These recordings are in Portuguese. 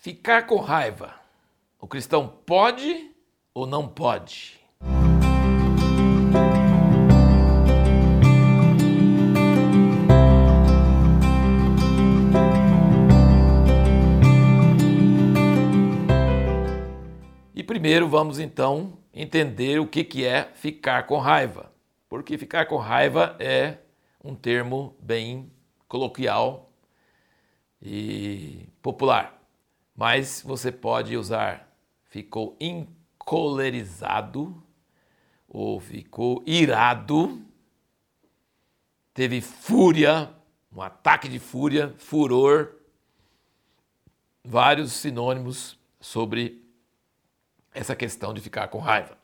Ficar com raiva. O cristão pode ou não pode? E primeiro vamos então entender o que, que é ficar com raiva. Porque ficar com raiva é um termo bem coloquial e popular. Mas você pode usar ficou encolerizado ou ficou irado, teve fúria, um ataque de fúria, furor, vários sinônimos sobre essa questão de ficar com raiva.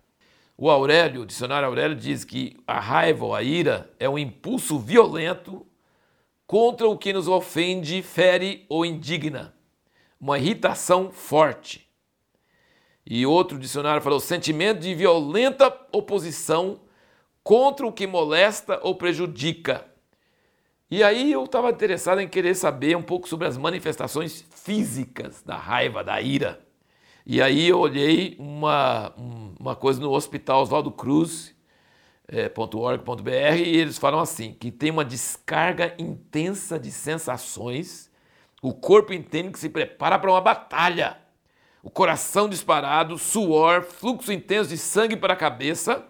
O Aurélio, o dicionário Aurélio diz que a raiva ou a ira é um impulso violento contra o que nos ofende, fere ou indigna uma irritação forte. E outro dicionário falou sentimento de violenta oposição contra o que molesta ou prejudica. E aí eu estava interessado em querer saber um pouco sobre as manifestações físicas da raiva, da ira. E aí eu olhei uma, uma coisa no Hospital Oswaldo Cruz, é, .org.br, e eles falam assim, que tem uma descarga intensa de sensações o corpo entende que se prepara para uma batalha. O coração disparado, suor, fluxo intenso de sangue para a cabeça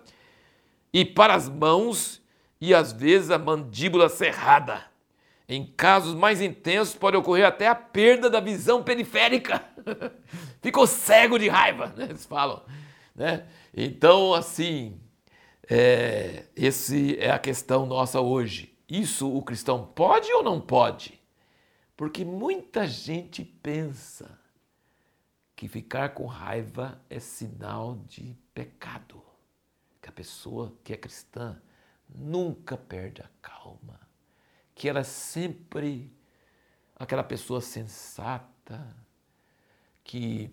e para as mãos e às vezes a mandíbula cerrada. Em casos mais intensos pode ocorrer até a perda da visão periférica. Ficou cego de raiva, né? eles falam. Né? Então, assim, é, esse é a questão nossa hoje. Isso o cristão pode ou não pode? Porque muita gente pensa que ficar com raiva é sinal de pecado. Que a pessoa que é cristã nunca perde a calma. Que ela é sempre aquela pessoa sensata, que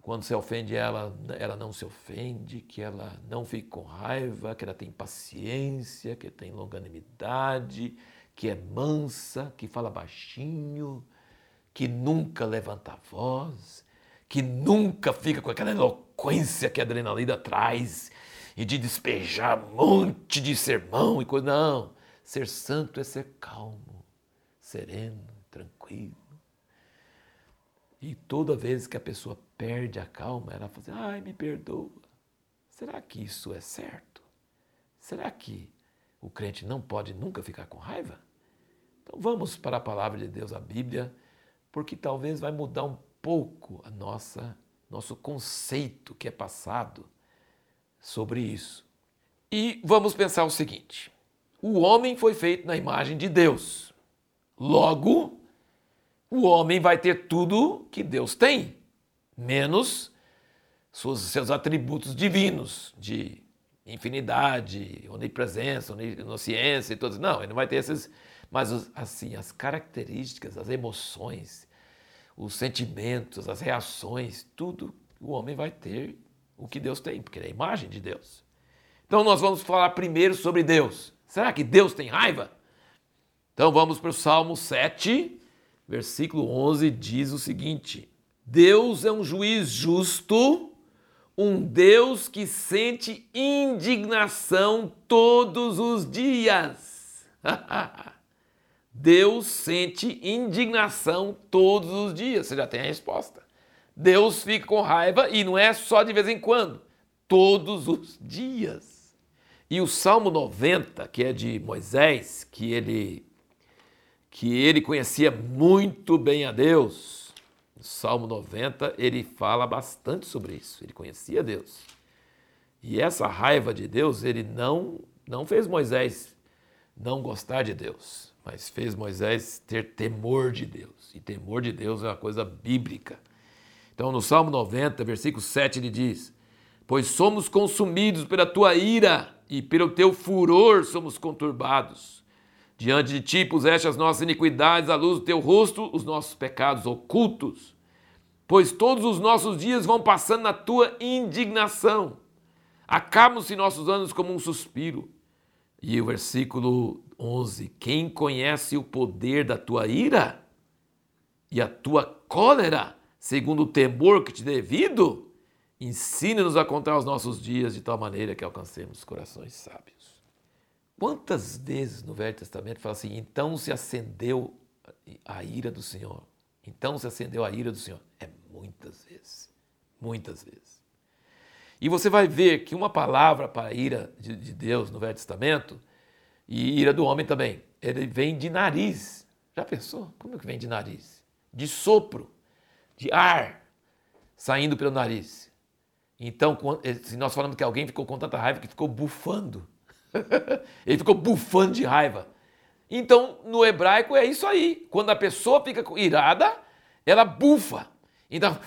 quando se ofende ela, ela não se ofende, que ela não fica com raiva, que ela tem paciência, que tem longanimidade, que é mansa, que fala baixinho, que nunca levanta a voz, que nunca fica com aquela eloquência que a adrenalina traz e de despejar um monte de sermão e coisa. Não, ser santo é ser calmo, sereno, tranquilo. E toda vez que a pessoa perde a calma, ela fala assim, ai, me perdoa. Será que isso é certo? Será que o crente não pode nunca ficar com raiva? Então vamos para a palavra de Deus, a Bíblia, porque talvez vai mudar um pouco a nossa nosso conceito que é passado sobre isso. E vamos pensar o seguinte: o homem foi feito na imagem de Deus. Logo, o homem vai ter tudo que Deus tem, menos seus atributos divinos de infinidade, onipresença, onisciência e todos. Não, ele não vai ter esses. Mas assim, as características, as emoções, os sentimentos, as reações, tudo o homem vai ter o que Deus tem, porque ele é a imagem de Deus. Então nós vamos falar primeiro sobre Deus. Será que Deus tem raiva? Então vamos para o Salmo 7, versículo 11, diz o seguinte: Deus é um juiz justo um Deus que sente indignação todos os dias. Deus sente indignação todos os dias. Você já tem a resposta. Deus fica com raiva e não é só de vez em quando, todos os dias. E o Salmo 90, que é de Moisés, que ele que ele conhecia muito bem a Deus, Salmo 90, ele fala bastante sobre isso. Ele conhecia Deus. E essa raiva de Deus, ele não, não fez Moisés não gostar de Deus, mas fez Moisés ter temor de Deus. E temor de Deus é uma coisa bíblica. Então, no Salmo 90, versículo 7, ele diz: Pois somos consumidos pela tua ira e pelo teu furor somos conturbados. Diante de ti puseste as nossas iniquidades à luz do teu rosto, os nossos pecados ocultos pois todos os nossos dias vão passando na tua indignação. Acabam-se nossos anos como um suspiro. E o versículo 11: Quem conhece o poder da tua ira e a tua cólera segundo o temor que te devido, ensina-nos a contar os nossos dias de tal maneira que alcancemos corações sábios. Quantas vezes no Velho Testamento fala assim, então se acendeu a ira do Senhor. Então se acendeu a ira do Senhor. É muitas vezes. Muitas vezes. E você vai ver que uma palavra para a ira de, de Deus no Velho Testamento, e ira do homem também, ele vem de nariz. Já pensou? Como é que vem de nariz? De sopro, de ar saindo pelo nariz. Então, eh, se nós falamos que alguém ficou com tanta raiva que ficou bufando, ele ficou bufando de raiva. Então, no hebraico é isso aí. Quando a pessoa fica irada, ela bufa. Então,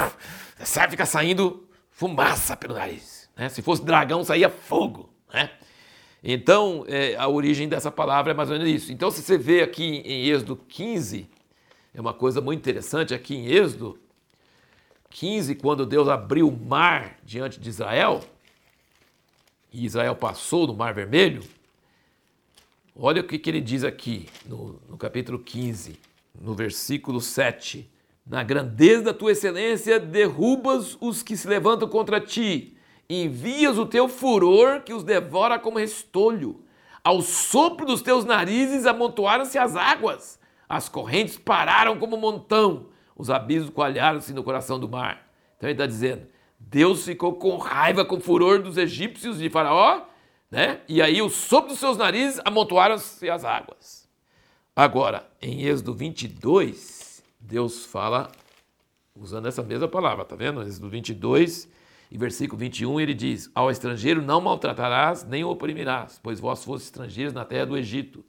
sabe, fica saindo fumaça pelo nariz. Né? Se fosse dragão, saía fogo. Né? Então, é, a origem dessa palavra é mais ou menos isso. Então, se você vê aqui em Êxodo 15, é uma coisa muito interessante. Aqui em Êxodo 15, quando Deus abriu o mar diante de Israel, e Israel passou no Mar Vermelho, olha o que, que ele diz aqui no, no capítulo 15, no versículo 7. Na grandeza da tua excelência, derrubas os que se levantam contra ti, envias o teu furor que os devora como restolho. Ao sopro dos teus narizes amontoaram-se as águas, as correntes pararam como montão, os abismos coalharam-se no coração do mar. Então ele está dizendo: Deus ficou com raiva, com furor dos egípcios de Faraó, né? E aí o sopro dos seus narizes amontoaram-se as águas. Agora, em Êxodo 22, Deus fala usando essa mesma palavra, tá vendo? Êxodo 22 e versículo 21, ele diz: Ao estrangeiro não maltratarás, nem o oprimirás, pois vós fostes estrangeiros na terra do Egito.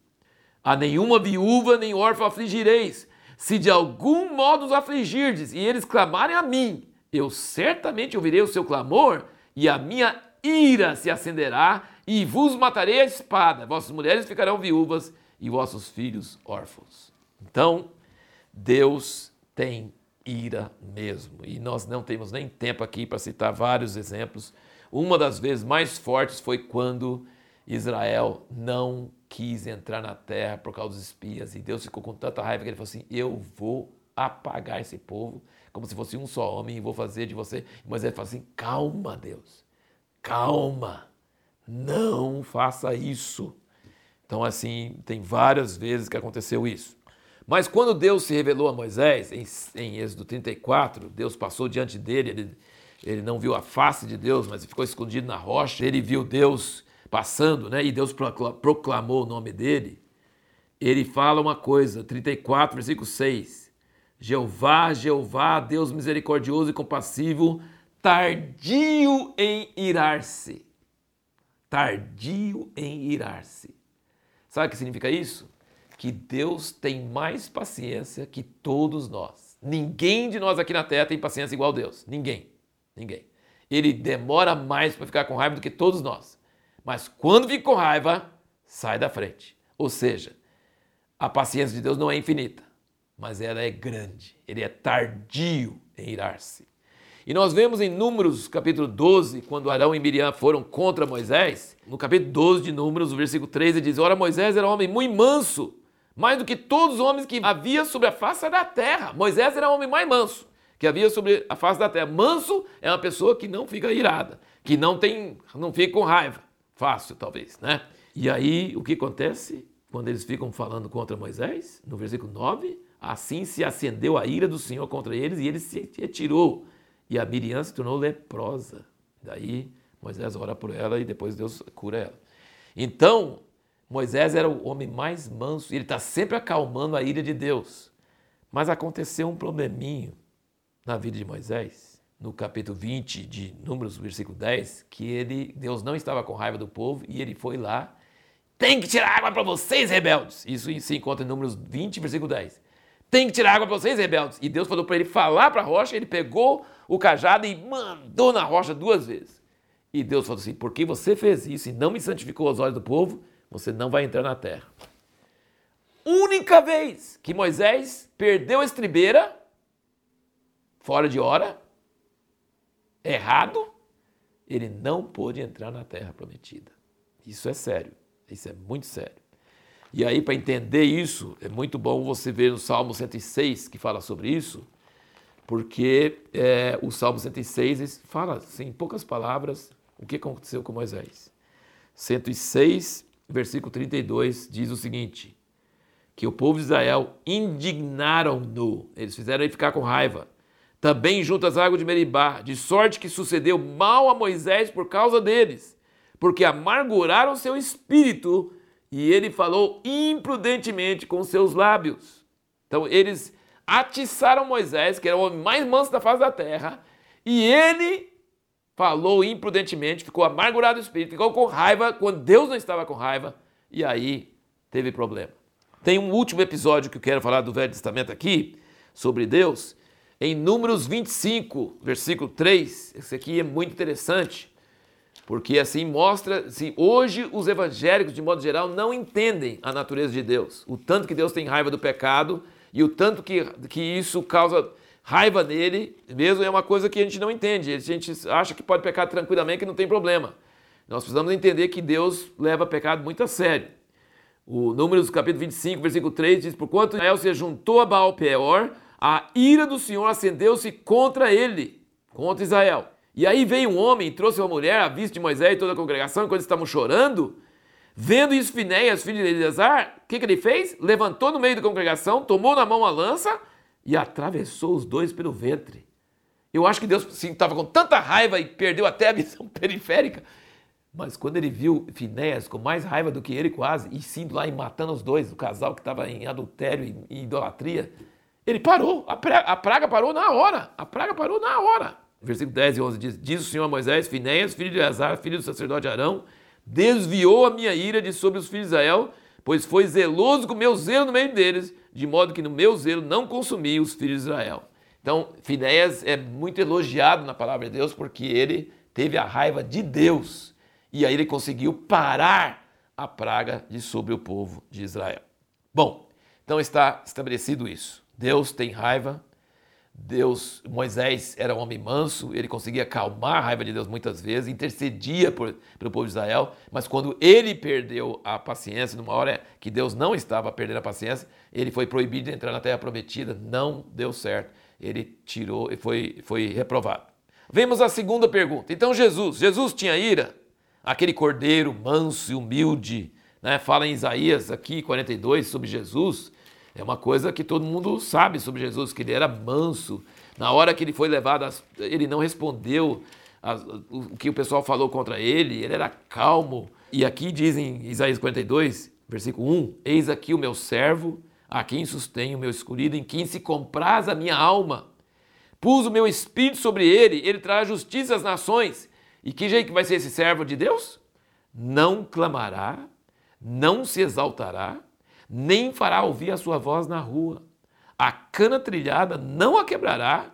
A nenhuma viúva nem órfã afligireis. Se de algum modo os afligirdes e eles clamarem a mim, eu certamente ouvirei o seu clamor e a minha ira se acenderá e vos matarei a espada. Vossas mulheres ficarão viúvas e vossos filhos órfãos. Então, Deus tem ira mesmo. E nós não temos nem tempo aqui para citar vários exemplos. Uma das vezes mais fortes foi quando Israel não quis entrar na terra por causa dos espias. E Deus ficou com tanta raiva que ele falou assim: Eu vou apagar esse povo como se fosse um só homem e vou fazer de você. Mas ele fala assim: calma, Deus, calma, não faça isso. Então, assim, tem várias vezes que aconteceu isso. Mas quando Deus se revelou a Moisés, em, em Êxodo 34, Deus passou diante dele, ele, ele não viu a face de Deus, mas ficou escondido na rocha, ele viu Deus passando, né? E Deus proclamou o nome dele. Ele fala uma coisa, 34, versículo 6. Jeová, Jeová, Deus misericordioso e compassivo, tardio em irar-se. Tardio em irar-se. Sabe o que significa isso? Que Deus tem mais paciência que todos nós. Ninguém de nós aqui na Terra tem paciência igual a Deus. Ninguém. Ninguém. Ele demora mais para ficar com raiva do que todos nós. Mas quando fica com raiva, sai da frente. Ou seja, a paciência de Deus não é infinita mas ela é grande, ele é tardio em irar-se. E nós vemos em Números capítulo 12, quando Arão e Miriam foram contra Moisés, no capítulo 12 de Números, o versículo 13 diz: Ora, Moisés era um homem muito manso, mais do que todos os homens que havia sobre a face da terra. Moisés era o homem mais manso que havia sobre a face da terra. Manso é uma pessoa que não fica irada, que não tem, não fica com raiva. Fácil, talvez, né? E aí, o que acontece quando eles ficam falando contra Moisés? No versículo 9, Assim se acendeu a ira do Senhor contra eles e ele se retirou. E a Miriam se tornou leprosa. Daí Moisés ora por ela e depois Deus cura ela. Então, Moisés era o homem mais manso e ele está sempre acalmando a ira de Deus. Mas aconteceu um probleminho na vida de Moisés, no capítulo 20 de Números, versículo 10, que ele, Deus não estava com raiva do povo e ele foi lá. Tem que tirar água para vocês, rebeldes. Isso se encontra em Números 20, versículo 10. Tem que tirar água para vocês, rebeldes. E Deus falou para ele falar para a rocha, ele pegou o cajado e mandou na rocha duas vezes. E Deus falou assim: porque você fez isso e não me santificou aos olhos do povo, você não vai entrar na terra. Única vez que Moisés perdeu a estribeira, fora de hora, errado, ele não pôde entrar na terra prometida. Isso é sério. Isso é muito sério. E aí, para entender isso, é muito bom você ver no Salmo 106, que fala sobre isso, porque é, o Salmo 106 fala, assim, em poucas palavras, o que aconteceu com Moisés. 106, versículo 32, diz o seguinte: que o povo de Israel indignaram-no, eles fizeram ele ficar com raiva. Também junto às águas de Meribá, de sorte que sucedeu mal a Moisés por causa deles, porque amarguraram seu espírito e ele falou imprudentemente com seus lábios. Então eles atiçaram Moisés, que era o homem mais manso da face da terra, e ele falou imprudentemente, ficou amargurado o espírito, ficou com raiva quando Deus não estava com raiva, e aí teve problema. Tem um último episódio que eu quero falar do Velho Testamento aqui, sobre Deus, em Números 25, versículo 3. Esse aqui é muito interessante, porque assim mostra, assim, hoje os evangélicos, de modo geral, não entendem a natureza de Deus, o tanto que Deus tem raiva do pecado e o tanto que, que isso causa raiva nele, mesmo é uma coisa que a gente não entende. A gente acha que pode pecar tranquilamente, que não tem problema. Nós precisamos entender que Deus leva pecado muito a sério. O Números capítulo 25, versículo 3 diz: Porquanto Israel se juntou a Baal Peor, a ira do Senhor acendeu-se contra ele, contra Israel. E aí veio um homem, trouxe uma mulher à vista de Moisés e toda a congregação, enquanto estavam chorando, Vendo isso, Finéias, filho de Eleazar, o que, que ele fez? Levantou no meio da congregação, tomou na mão a lança e atravessou os dois pelo ventre. Eu acho que Deus estava com tanta raiva e perdeu até a visão periférica. Mas quando ele viu Finéias com mais raiva do que ele quase, e sim lá e matando os dois, o casal que estava em adultério e idolatria, ele parou, a praga, a praga, parou na hora, a praga parou na hora. Versículo 10 e 11 diz, diz o Senhor a Moisés, Finéias, filho de Eleazar, filho do sacerdote Arão, desviou a minha ira de sobre os filhos de Israel, pois foi zeloso com meu zelo no meio deles, de modo que no meu zelo não consumi os filhos de Israel. Então, Finéias é muito elogiado na palavra de Deus porque ele teve a raiva de Deus e aí ele conseguiu parar a praga de sobre o povo de Israel. Bom, então está estabelecido isso. Deus tem raiva Deus, Moisés era um homem manso, ele conseguia acalmar a raiva de Deus muitas vezes, intercedia por, pelo povo de Israel, mas quando ele perdeu a paciência, numa hora que Deus não estava perdendo a paciência, ele foi proibido de entrar na terra prometida, não deu certo, ele tirou e foi, foi reprovado. Vemos a segunda pergunta. Então Jesus, Jesus tinha ira? Aquele cordeiro manso e humilde, né? fala em Isaías aqui 42 sobre Jesus, é uma coisa que todo mundo sabe sobre Jesus, que ele era manso. Na hora que ele foi levado, ele não respondeu o que o pessoal falou contra ele, ele era calmo. E aqui diz em Isaías 42, versículo 1: Eis aqui o meu servo, a quem sustenho o meu escolhido, em quem se compraz a minha alma. Pus o meu espírito sobre ele, ele traz justiça às nações. E que jeito vai ser esse servo de Deus? Não clamará, não se exaltará, nem fará ouvir a sua voz na rua. A cana trilhada não a quebrará,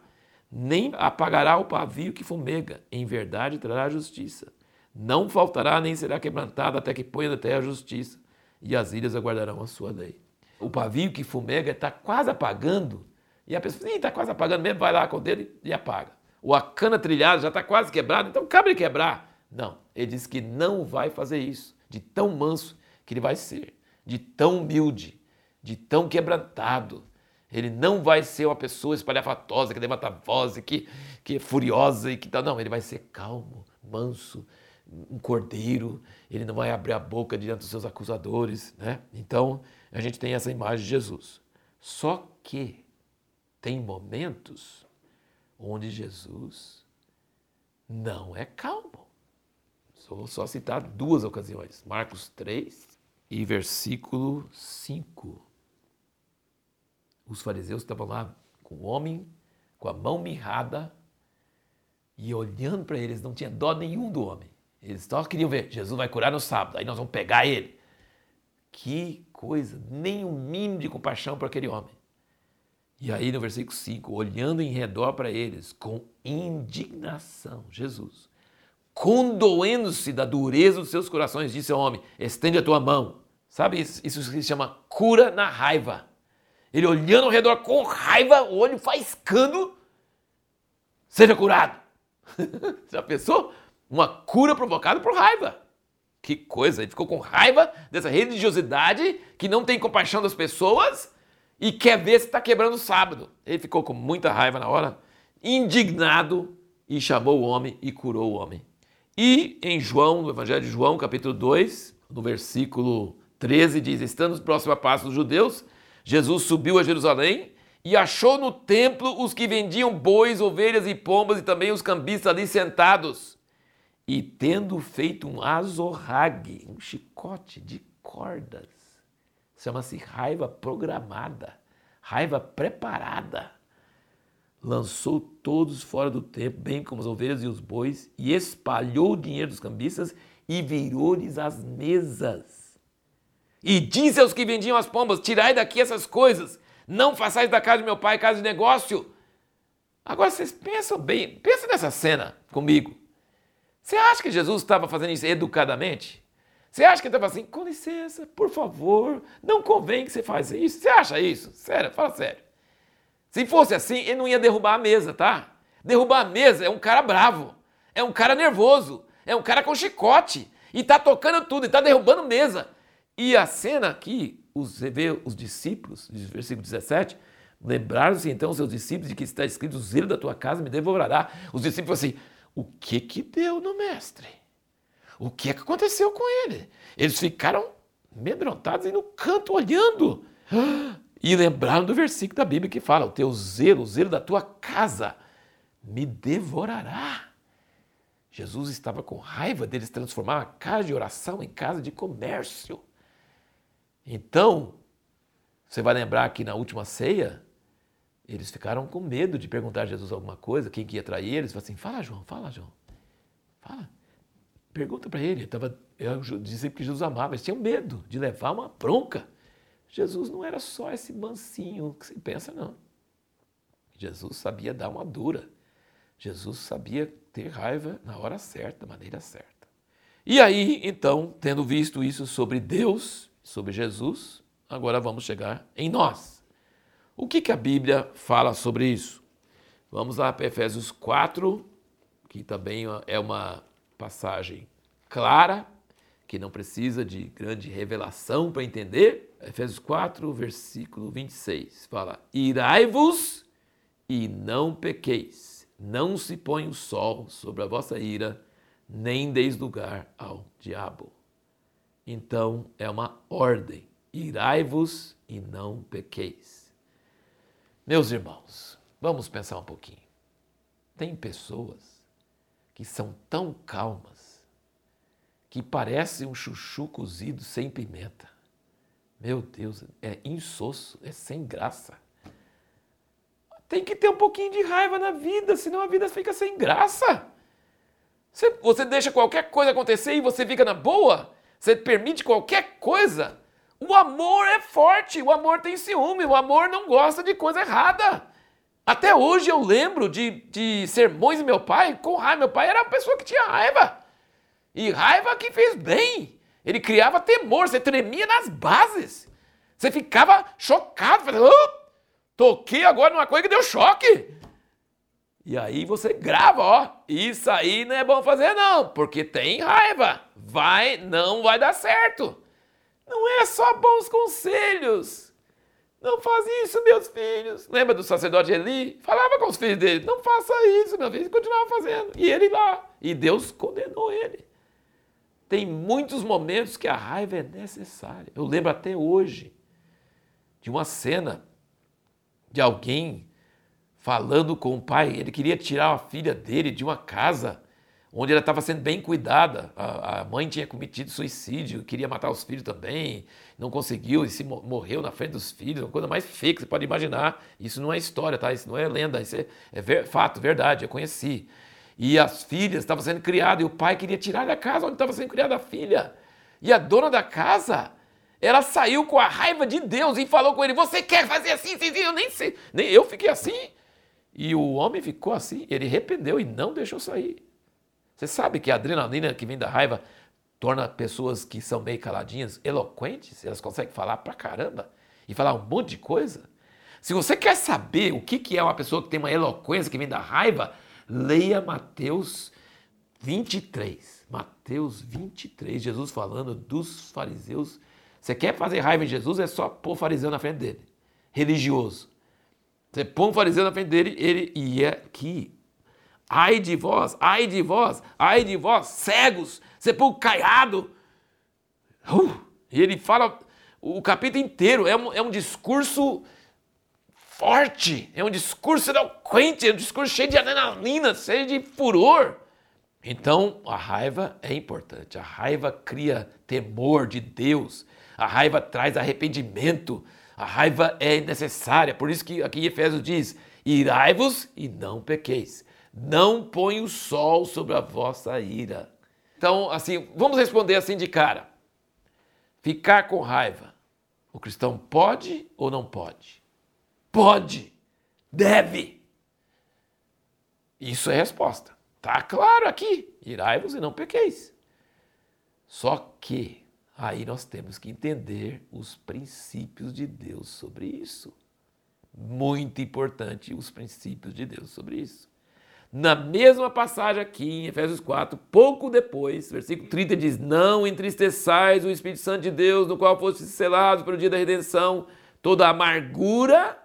nem apagará o pavio que fumega. Em verdade trará justiça. Não faltará nem será quebrantada até que ponha na terra a justiça, e as ilhas aguardarão a sua lei. O pavio que fumega está quase apagando, e a pessoa, está quase apagando mesmo, vai lá com o dedo e apaga. Ou a cana trilhada já está quase quebrada, então cabe quebrar. Não, ele diz que não vai fazer isso, de tão manso que ele vai ser de tão humilde, de tão quebrantado. Ele não vai ser uma pessoa espalhafatosa, que levanta a voz, que, que é furiosa e que tal. Não, ele vai ser calmo, manso, um cordeiro. Ele não vai abrir a boca diante dos seus acusadores. Né? Então, a gente tem essa imagem de Jesus. Só que tem momentos onde Jesus não é calmo. Vou só citar duas ocasiões. Marcos 3 e versículo 5. Os fariseus estavam lá com o homem com a mão mirrada e olhando para eles, não tinha dó nenhum do homem. Eles só queriam ver, Jesus vai curar no sábado, aí nós vamos pegar ele. Que coisa, nem um mínimo de compaixão para aquele homem. E aí no versículo 5, olhando em redor para eles com indignação, Jesus, condoendo-se da dureza dos seus corações, disse ao homem: estende a tua mão. Sabe, isso, isso se chama cura na raiva. Ele olhando ao redor com raiva, o olho faiscando, seja curado. Já pensou? Uma cura provocada por raiva. Que coisa, ele ficou com raiva dessa religiosidade que não tem compaixão das pessoas e quer ver se está quebrando o sábado. Ele ficou com muita raiva na hora, indignado, e chamou o homem e curou o homem. E em João, no Evangelho de João, capítulo 2, no versículo 13, diz: Estando próximo a Páscoa dos judeus, Jesus subiu a Jerusalém e achou no templo os que vendiam bois, ovelhas e pombas e também os cambistas ali sentados. E tendo feito um azorrague, um chicote de cordas, chama-se raiva programada, raiva preparada, lançou todos fora do templo, bem como as ovelhas e os bois, e espalhou o dinheiro dos cambistas e virou-lhes as mesas. E disse aos que vendiam as pombas: Tirai daqui essas coisas, não façais da casa de meu pai casa de negócio. Agora vocês pensam bem, pensa nessa cena comigo. Você acha que Jesus estava fazendo isso educadamente? Você acha que ele estava assim, com licença, por favor, não convém que você faça isso? Você acha isso? Sério, fala sério. Se fosse assim, ele não ia derrubar a mesa, tá? Derrubar a mesa é um cara bravo, é um cara nervoso, é um cara com chicote, e tá tocando tudo, e tá derrubando mesa. E a cena aqui, os, você vê os discípulos, versículo 17, lembraram-se então seus discípulos de que está escrito: o zelo da tua casa me devorará. Os discípulos assim: o que que deu no mestre? O que é que aconteceu com ele? Eles ficaram amedrontados e no canto olhando. E lembraram do versículo da Bíblia que fala: o teu zelo, o zelo da tua casa me devorará. Jesus estava com raiva deles transformar a casa de oração em casa de comércio. Então, você vai lembrar que na última ceia, eles ficaram com medo de perguntar a Jesus alguma coisa, quem que ia trair eles. Falaram assim: fala, João, fala, João. Fala. Pergunta para ele. Tava, eu dizia que Jesus amava, eles tinham medo de levar uma bronca. Jesus não era só esse mansinho que você pensa, não. Jesus sabia dar uma dura. Jesus sabia ter raiva na hora certa, da maneira certa. E aí, então, tendo visto isso sobre Deus, sobre Jesus, agora vamos chegar em nós. O que, que a Bíblia fala sobre isso? Vamos lá para Efésios 4, que também é uma passagem clara, que não precisa de grande revelação para entender. Efésios 4, versículo 26, fala: Irai-vos e não pequeis, não se põe o sol sobre a vossa ira, nem deis lugar ao diabo. Então é uma ordem: irai-vos e não pequeis. Meus irmãos, vamos pensar um pouquinho. Tem pessoas que são tão calmas que parece um chuchu cozido sem pimenta. Meu Deus, é insosso, é sem graça. Tem que ter um pouquinho de raiva na vida, senão a vida fica sem graça. Você, você deixa qualquer coisa acontecer e você fica na boa? Você permite qualquer coisa? O amor é forte, o amor tem ciúme, o amor não gosta de coisa errada. Até hoje eu lembro de, de sermões do meu pai com raiva. Meu pai era uma pessoa que tinha raiva. E raiva que fez bem. Ele criava temor, você tremia nas bases. Você ficava chocado, falando, oh, toquei agora numa coisa que deu choque. E aí você grava, ó, isso aí não é bom fazer não, porque tem raiva. Vai, não vai dar certo. Não é só bons conselhos. Não faz isso, meus filhos. Lembra do sacerdote Eli? Falava com os filhos dele, não faça isso, meu filho. E continuava fazendo. E ele lá. E Deus condenou ele. Tem muitos momentos que a raiva é necessária. Eu lembro até hoje de uma cena de alguém falando com o pai. Ele queria tirar a filha dele de uma casa onde ela estava sendo bem cuidada. A, a, mãe tinha cometido suicídio, queria matar os filhos também, não conseguiu e se morreu na frente dos filhos. Uma coisa mais feia que você pode imaginar. Isso não é história, tá? Isso não é lenda, isso é, é ver, fato, verdade. Eu conheci. E as filhas estavam sendo criadas, e o pai queria tirar da casa onde estava sendo criada a filha. E a dona da casa, ela saiu com a raiva de Deus e falou com ele: Você quer fazer assim? Eu nem sei. Nem eu fiquei assim. E o homem ficou assim, ele arrependeu e não deixou sair. Você sabe que a adrenalina que vem da raiva torna pessoas que são meio caladinhas eloquentes, elas conseguem falar pra caramba e falar um monte de coisa. Se você quer saber o que é uma pessoa que tem uma eloquência que vem da raiva, Leia Mateus 23. Mateus 23, Jesus falando dos fariseus. Você quer fazer raiva em Jesus, é só pôr fariseu na frente dele. religioso. Você põe um fariseu na frente dele, ele ia aqui. Ai de vós, ai de vós, ai de vós, cegos, sepulcro caiado. Uh, e ele fala o capítulo inteiro, é um, é um discurso forte, é um discurso eloquente, é um discurso cheio de adrenalina, cheio de furor. Então, a raiva é importante. A raiva cria temor de Deus. A raiva traz arrependimento. A raiva é necessária. Por isso que aqui em Efésios diz: irai-vos e não pequeis. Não põe o sol sobre a vossa ira. Então, assim, vamos responder assim de cara. Ficar com raiva. O cristão pode ou não pode? Pode. Deve. Isso é resposta. Está claro aqui. Irai-vos e não pequeis. Só que aí nós temos que entender os princípios de Deus sobre isso. Muito importante os princípios de Deus sobre isso. Na mesma passagem aqui em Efésios 4, pouco depois, versículo 30 diz: Não entristeçais o Espírito Santo de Deus, no qual fostes selados pelo dia da redenção, toda amargura,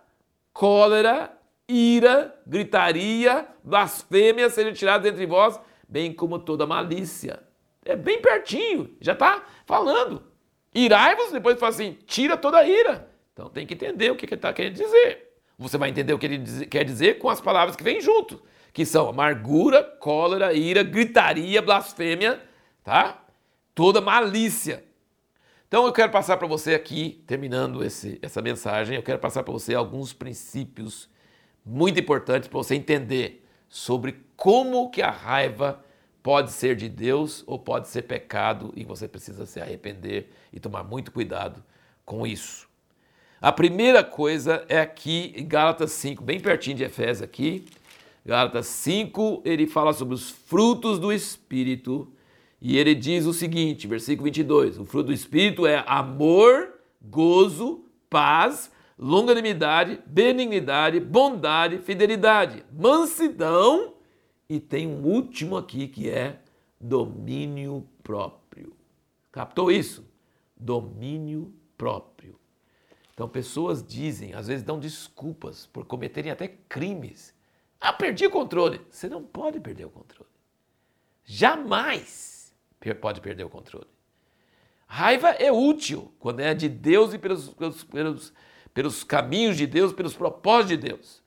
cólera, ira, gritaria, blasfêmia sejam tirados entre vós, bem como toda malícia. É bem pertinho, já está falando. Irai-vos, depois fala assim, tira toda a ira. Então tem que entender o que ele está querendo dizer. Você vai entender o que ele quer dizer com as palavras que vêm junto, que são amargura, cólera, ira, gritaria, blasfêmia, tá? Toda malícia. Então eu quero passar para você aqui, terminando esse, essa mensagem, eu quero passar para você alguns princípios muito importantes para você entender sobre como que a raiva pode ser de Deus ou pode ser pecado e você precisa se arrepender e tomar muito cuidado com isso. A primeira coisa é aqui em Gálatas 5, bem pertinho de Efésios aqui. Gálatas 5, ele fala sobre os frutos do Espírito e ele diz o seguinte, versículo 22, o fruto do Espírito é amor, gozo, paz, longanimidade, benignidade, bondade, fidelidade, mansidão e tem um último aqui que é domínio próprio. Captou isso? Domínio próprio. Então, pessoas dizem, às vezes dão desculpas por cometerem até crimes. Ah, perdi o controle. Você não pode perder o controle. Jamais pode perder o controle. Raiva é útil quando é de Deus e pelos, pelos, pelos pelos caminhos de Deus, pelos propósitos de Deus.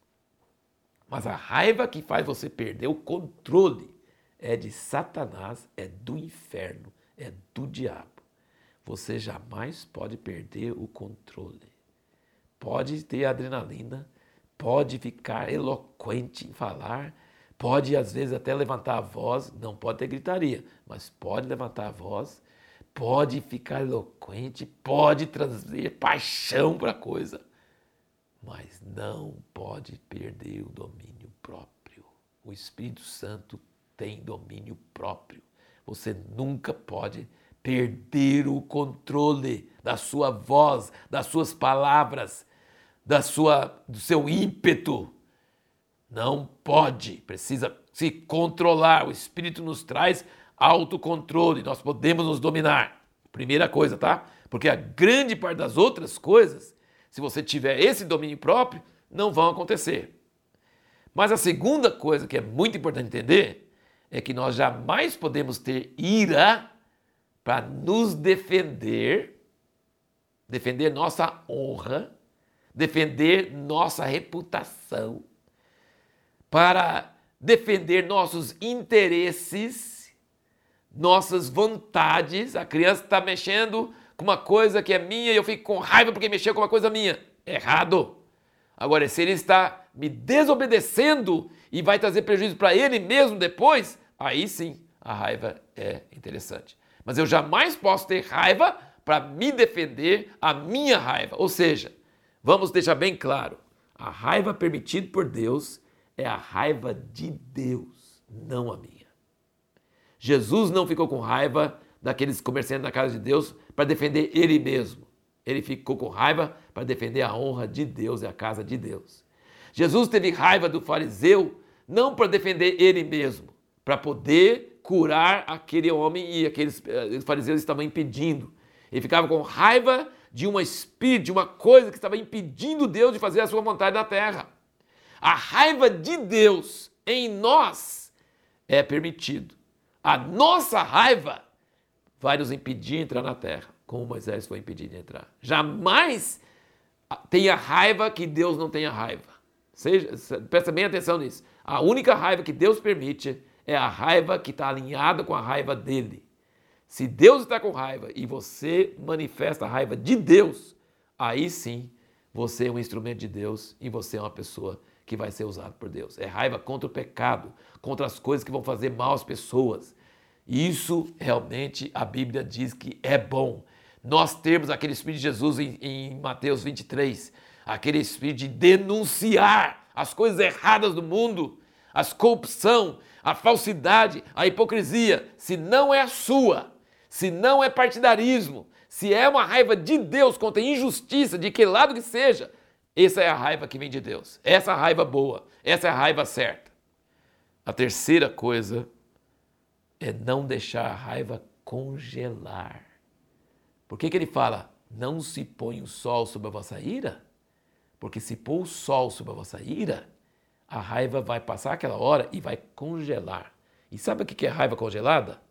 Mas a raiva que faz você perder o controle é de Satanás, é do inferno, é do diabo. Você jamais pode perder o controle. Pode ter adrenalina, pode ficar eloquente em falar, pode às vezes até levantar a voz, não pode ter gritaria, mas pode levantar a voz pode ficar eloquente, pode trazer paixão para a coisa, mas não pode perder o domínio próprio. O Espírito Santo tem domínio próprio. Você nunca pode perder o controle da sua voz, das suas palavras, da sua, do seu ímpeto. Não pode, precisa se controlar. O Espírito nos traz autocontrole, nós podemos nos dominar. Primeira coisa, tá? Porque a grande parte das outras coisas, se você tiver esse domínio próprio, não vão acontecer. Mas a segunda coisa que é muito importante entender é que nós jamais podemos ter ira para nos defender, defender nossa honra, defender nossa reputação, para defender nossos interesses nossas vontades. A criança está mexendo com uma coisa que é minha e eu fico com raiva porque mexeu com uma coisa minha. Errado. Agora, se ele está me desobedecendo e vai trazer prejuízo para ele mesmo depois, aí sim a raiva é interessante. Mas eu jamais posso ter raiva para me defender a minha raiva. Ou seja, vamos deixar bem claro: a raiva permitida por Deus é a raiva de Deus, não a minha. Jesus não ficou com raiva daqueles comerciantes na casa de Deus para defender ele mesmo. Ele ficou com raiva para defender a honra de Deus e a casa de Deus. Jesus teve raiva do fariseu não para defender ele mesmo, para poder curar aquele homem e aqueles eh, fariseus estavam impedindo. Ele ficava com raiva de um espírito, de uma coisa que estava impedindo Deus de fazer a sua vontade na terra. A raiva de Deus em nós é permitido. A nossa raiva vai nos impedir de entrar na terra, como Moisés foi impedido de entrar. Jamais tenha raiva que Deus não tenha raiva. Seja, presta bem atenção nisso. A única raiva que Deus permite é a raiva que está alinhada com a raiva dele. Se Deus está com raiva e você manifesta a raiva de Deus, aí sim você é um instrumento de Deus e você é uma pessoa que vai ser usada por Deus. É raiva contra o pecado, contra as coisas que vão fazer mal às pessoas. Isso realmente a Bíblia diz que é bom. Nós temos aquele Espírito de Jesus em, em Mateus 23, aquele Espírito de denunciar as coisas erradas do mundo, as corrupção, a falsidade, a hipocrisia, se não é a sua, se não é partidarismo, se é uma raiva de Deus contra a injustiça, de que lado que seja, essa é a raiva que vem de Deus. Essa é a raiva boa, essa é a raiva certa. A terceira coisa é não deixar a raiva congelar. Por que, que ele fala, não se põe o sol sobre a vossa ira? Porque se pôr o sol sobre a vossa ira, a raiva vai passar aquela hora e vai congelar. E sabe o que é raiva congelada?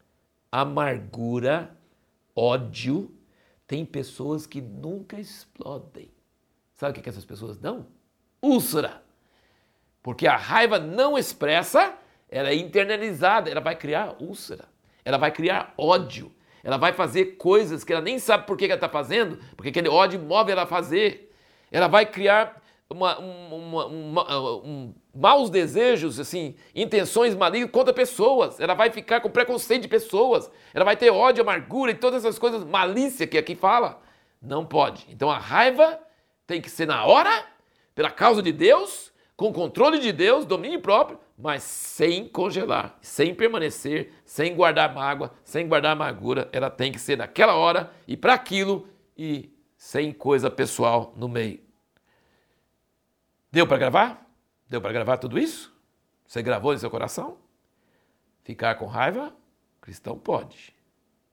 Amargura, ódio. Tem pessoas que nunca explodem. Sabe o que essas pessoas dão? Úlcera. Porque a raiva não expressa ela é internalizada, ela vai criar úlcera, ela vai criar ódio, ela vai fazer coisas que ela nem sabe por que ela está fazendo, porque aquele ódio move ela a fazer. Ela vai criar uma, uma, uma, um, maus desejos, assim, intenções malignas contra pessoas. Ela vai ficar com preconceito de pessoas. Ela vai ter ódio, amargura e todas essas coisas, malícia que aqui fala. Não pode. Então a raiva tem que ser na hora, pela causa de Deus, com controle de Deus, domínio próprio, mas sem congelar, sem permanecer, sem guardar mágoa, sem guardar amargura. Ela tem que ser naquela hora e para aquilo e sem coisa pessoal no meio. Deu para gravar? Deu para gravar tudo isso? Você gravou em seu coração? Ficar com raiva? cristão pode,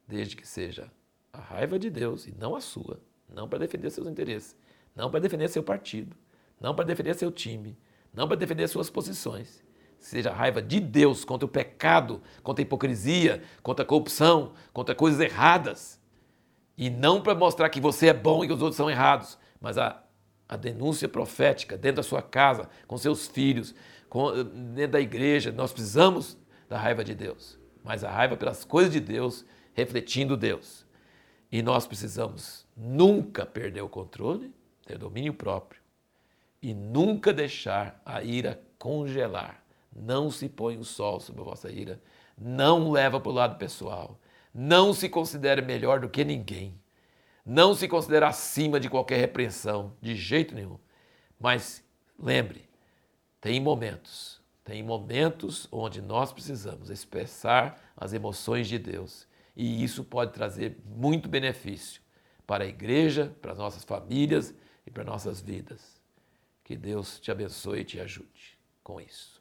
desde que seja a raiva de Deus e não a sua, não para defender seus interesses, não para defender seu partido, não para defender seu time, não para defender suas posições. Seja raiva de Deus contra o pecado, contra a hipocrisia, contra a corrupção, contra coisas erradas. E não para mostrar que você é bom e que os outros são errados, mas a, a denúncia profética dentro da sua casa, com seus filhos, com, dentro da igreja. Nós precisamos da raiva de Deus, mas a raiva pelas coisas de Deus, refletindo Deus. E nós precisamos nunca perder o controle, ter domínio próprio e nunca deixar a ira congelar. Não se põe o sol sobre a vossa ira, não leva para o lado pessoal, não se considere melhor do que ninguém, não se considere acima de qualquer repreensão, de jeito nenhum. Mas lembre, tem momentos, tem momentos onde nós precisamos expressar as emoções de Deus e isso pode trazer muito benefício para a igreja, para as nossas famílias e para nossas vidas. Que Deus te abençoe e te ajude com isso.